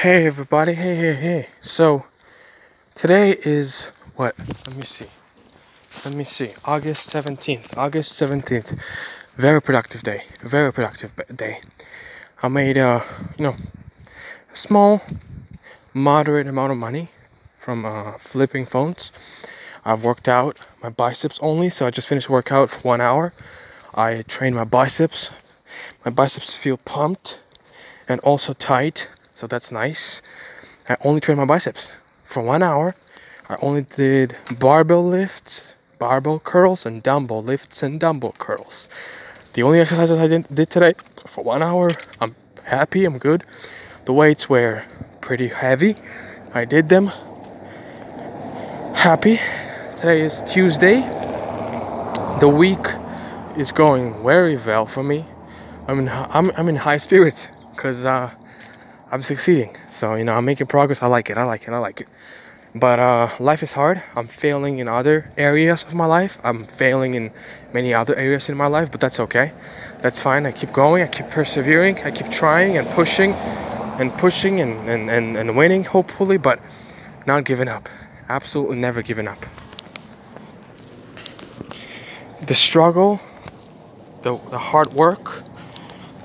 Hey everybody, hey, hey, hey. So, today is what? Let me see. Let me see. August 17th. August 17th. Very productive day. Very productive day. I made a, you know, a small, moderate amount of money from uh, flipping phones. I've worked out my biceps only, so I just finished workout for one hour. I trained my biceps. My biceps feel pumped and also tight, so that's nice. I only trained my biceps for one hour. I only did barbell lifts, barbell curls, and dumbbell lifts and dumbbell curls. The only exercises I did, did today for one hour, I'm happy, I'm good. The weights were pretty heavy. I did them. Happy. Today is Tuesday. The week is going very well for me. I'm in, I'm, I'm in high spirits because uh, I'm succeeding. So, you know, I'm making progress. I like it. I like it. I like it. But uh, life is hard. I'm failing in other areas of my life. I'm failing in many other areas in my life, but that's okay. That's fine. I keep going. I keep persevering. I keep trying and pushing and pushing and, and, and, and winning, hopefully, but not giving up. Absolutely never giving up. The struggle, the, the hard work,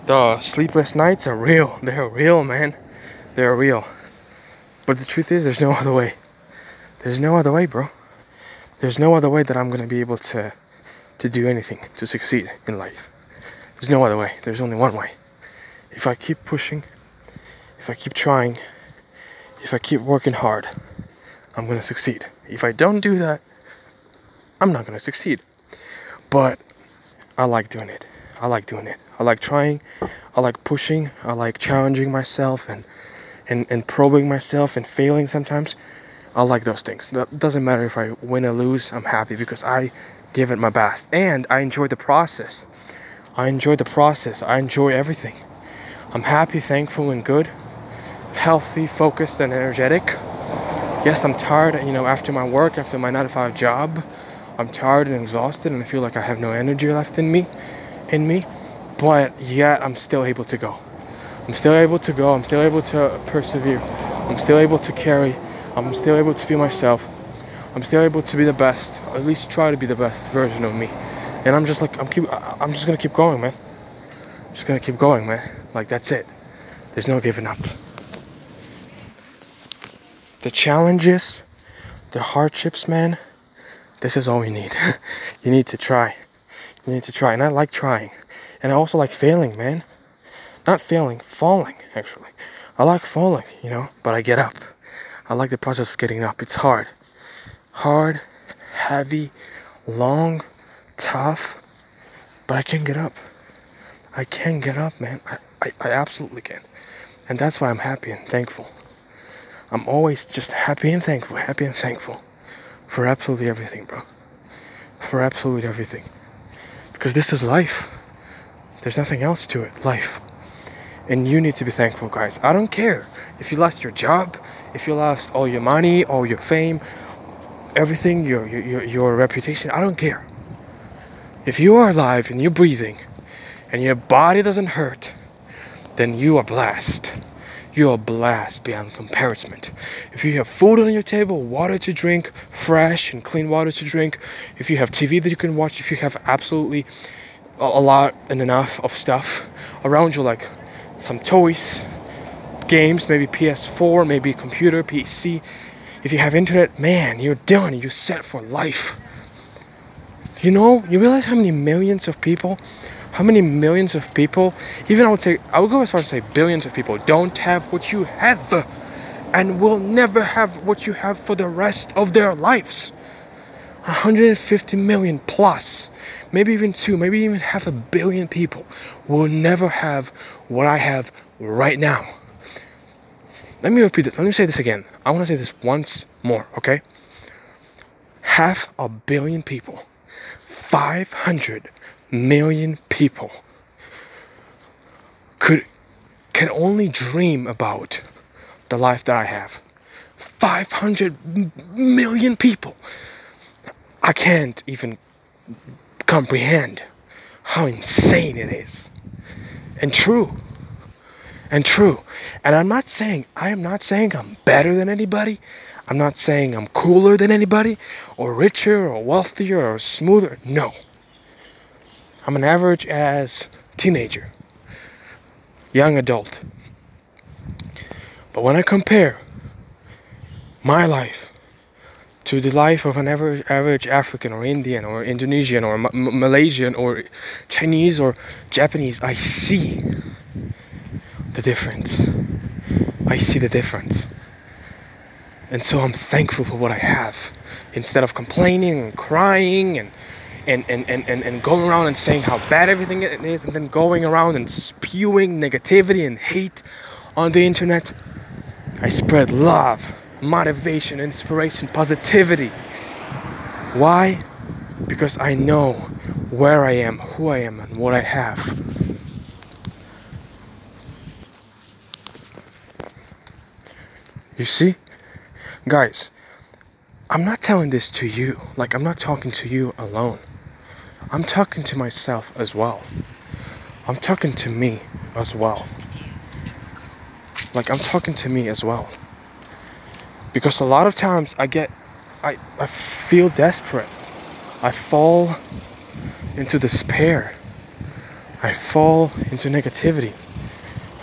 the sleepless nights are real. They're real, man. They're real. But the truth is, there's no other way. There's no other way, bro. There's no other way that I'm gonna be able to to do anything to succeed in life. There's no other way. There's only one way. If I keep pushing, if I keep trying, if I keep working hard, I'm gonna succeed. If I don't do that, I'm not gonna succeed. But I like doing it. I like doing it. I like trying. I like pushing. I like challenging myself and and, and probing myself and failing sometimes. I like those things. That doesn't matter if I win or lose, I'm happy because I give it my best. And I enjoy the process. I enjoy the process. I enjoy everything. I'm happy, thankful, and good. Healthy, focused, and energetic. Yes, I'm tired, you know, after my work, after my 9 to 5 job. I'm tired and exhausted, and I feel like I have no energy left in me. In me. But yet, I'm still able to go. I'm still able to go. I'm still able to persevere. I'm still able to carry I'm still able to be myself. I'm still able to be the best, at least try to be the best version of me. And I'm just like I'm keep I'm just gonna keep going, man. I'm just gonna keep going, man. Like that's it. There's no giving up. The challenges, the hardships, man. This is all you need. you need to try. You need to try, and I like trying, and I also like failing, man. Not failing, falling actually. I like falling, you know, but I get up. I like the process of getting up. It's hard. Hard, heavy, long, tough, but I can get up. I can get up, man. I, I, I absolutely can. And that's why I'm happy and thankful. I'm always just happy and thankful, happy and thankful for absolutely everything, bro. For absolutely everything. Because this is life. There's nothing else to it. Life. And you need to be thankful, guys. I don't care if you lost your job, if you lost all your money, all your fame, everything, your, your, your reputation, I don't care. If you are alive and you're breathing and your body doesn't hurt, then you are blessed. You are blessed beyond comparison. If you have food on your table, water to drink, fresh and clean water to drink, if you have TV that you can watch, if you have absolutely a lot and enough of stuff around you, like some toys, games, maybe PS4, maybe computer, PC. If you have internet, man, you're done. You're set for life. You know, you realize how many millions of people, how many millions of people, even I would say, I would go as far as to say billions of people don't have what you have and will never have what you have for the rest of their lives. 150 million plus, maybe even two, maybe even half a billion people will never have what I have right now. Let me repeat this. Let me say this again. I want to say this once more, okay? Half a billion people, 500 million people could can only dream about the life that I have. 500 million people. I can't even comprehend how insane it is. And true. and true. And I'm not saying, I am not saying I'm better than anybody. I'm not saying I'm cooler than anybody, or richer, or wealthier, or smoother. No. I'm an average as teenager, young adult. But when I compare my life to the life of an average, African or Indian or Indonesian or Malaysian or Chinese or Japanese, I see the difference. I see the difference. And so I'm thankful for what I have. Instead of complaining and crying and and, and, and, and, and going around and saying how bad everything is and then going around and spewing negativity and hate on the internet, I spread love, motivation, inspiration, positivity. Why? Because I know where I am, who I am, and what I have. You see? Guys, I'm not telling this to you. Like, I'm not talking to you alone. I'm talking to myself as well. I'm talking to me as well. Like, I'm talking to me as well. Because a lot of times I get, I, I feel desperate. I fall into despair. I fall into negativity.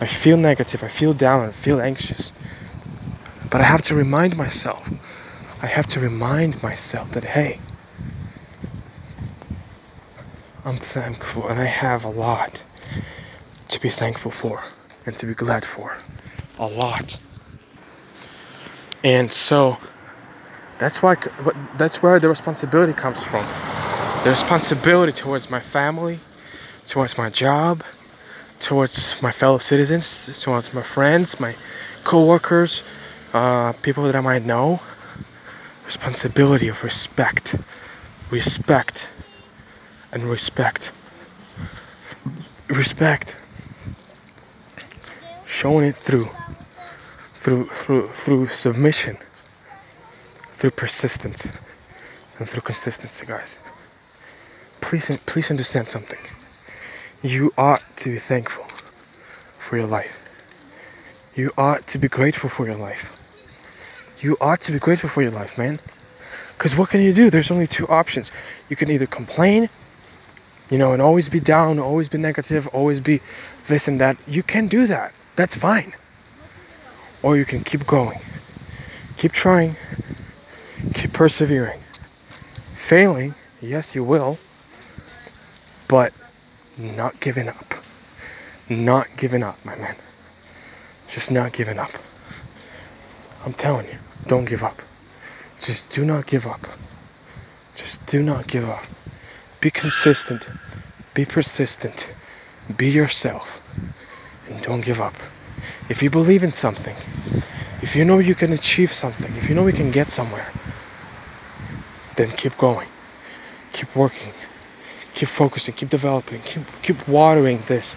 I feel negative. I feel down. I feel anxious. But I have to remind myself, I have to remind myself that, hey, I'm thankful and I have a lot to be thankful for and to be glad for. A lot. And so that's why that's where the responsibility comes from. The responsibility towards my family, towards my job, towards my fellow citizens, towards my friends, my co-workers, uh, people that I might know. Responsibility of respect, respect, and respect, respect. Showing it through, through, through, through submission, through persistence, and through consistency, guys. Please, please understand something. You ought to be thankful for your life. You ought to be grateful for your life you ought to be grateful for your life, man. Because what can you do? There's only two options. You can either complain, you know, and always be down, always be negative, always be this and that. You can do that. That's fine. Or you can keep going, keep trying, keep persevering. Failing, yes, you will, but not giving up. Not giving up, my man. Just not giving up. I'm telling you. Don't give up. Just do not give up. Just do not give up. Be consistent. Be persistent. Be yourself. And don't give up. If you believe in something, if you know you can achieve something, if you know we can get somewhere, then keep going. Keep working. Keep focusing. Keep developing. Keep, keep watering this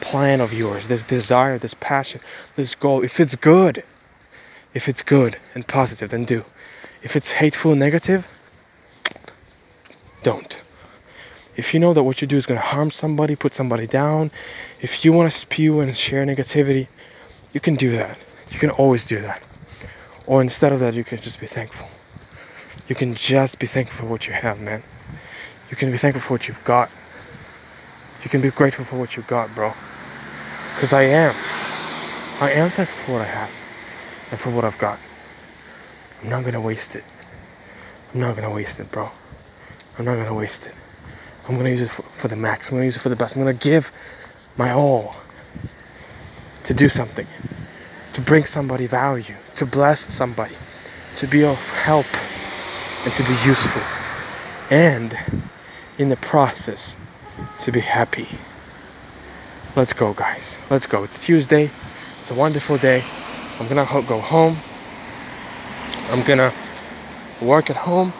plan of yours, this desire, this passion, this goal. If it's good, if it's good and positive, then do. If it's hateful and negative, don't. If you know that what you do is going to harm somebody, put somebody down, if you want to spew and share negativity, you can do that. You can always do that. Or instead of that, you can just be thankful. You can just be thankful for what you have, man. You can be thankful for what you've got. You can be grateful for what you've got, bro. Because I am. I am thankful for what I have and for what I've got. I'm not gonna waste it. I'm not gonna waste it, bro. I'm not gonna waste it. I'm gonna use it for, for, the max. I'm gonna use it for the best. I'm gonna give my all to do something, to bring somebody value, to bless somebody, to be of help, and to be useful. And in the process, to be happy. Let's go, guys. Let's go. It's Tuesday. It's a wonderful day. I'm gonna go home. I'm gonna work at home,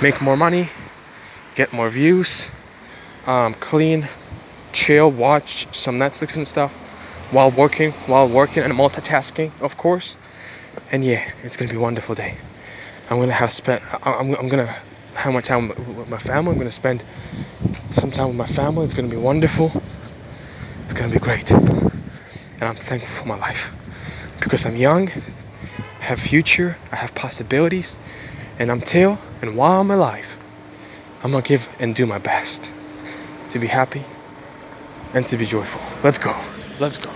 make more money, get more views, um, clean, chill, watch some Netflix and stuff while working, while working and multitasking, of course. And yeah, it's gonna be a wonderful day. I'm gonna have spent. I'm, I'm gonna have my time with my family. I'm gonna spend some time with my family. It's gonna be wonderful. It's gonna be great. And I'm thankful for my life. Because I'm young, I have future, I have possibilities, and I'm till and while I'm alive, I'm gonna give and do my best to be happy and to be joyful. Let's go. Let's go.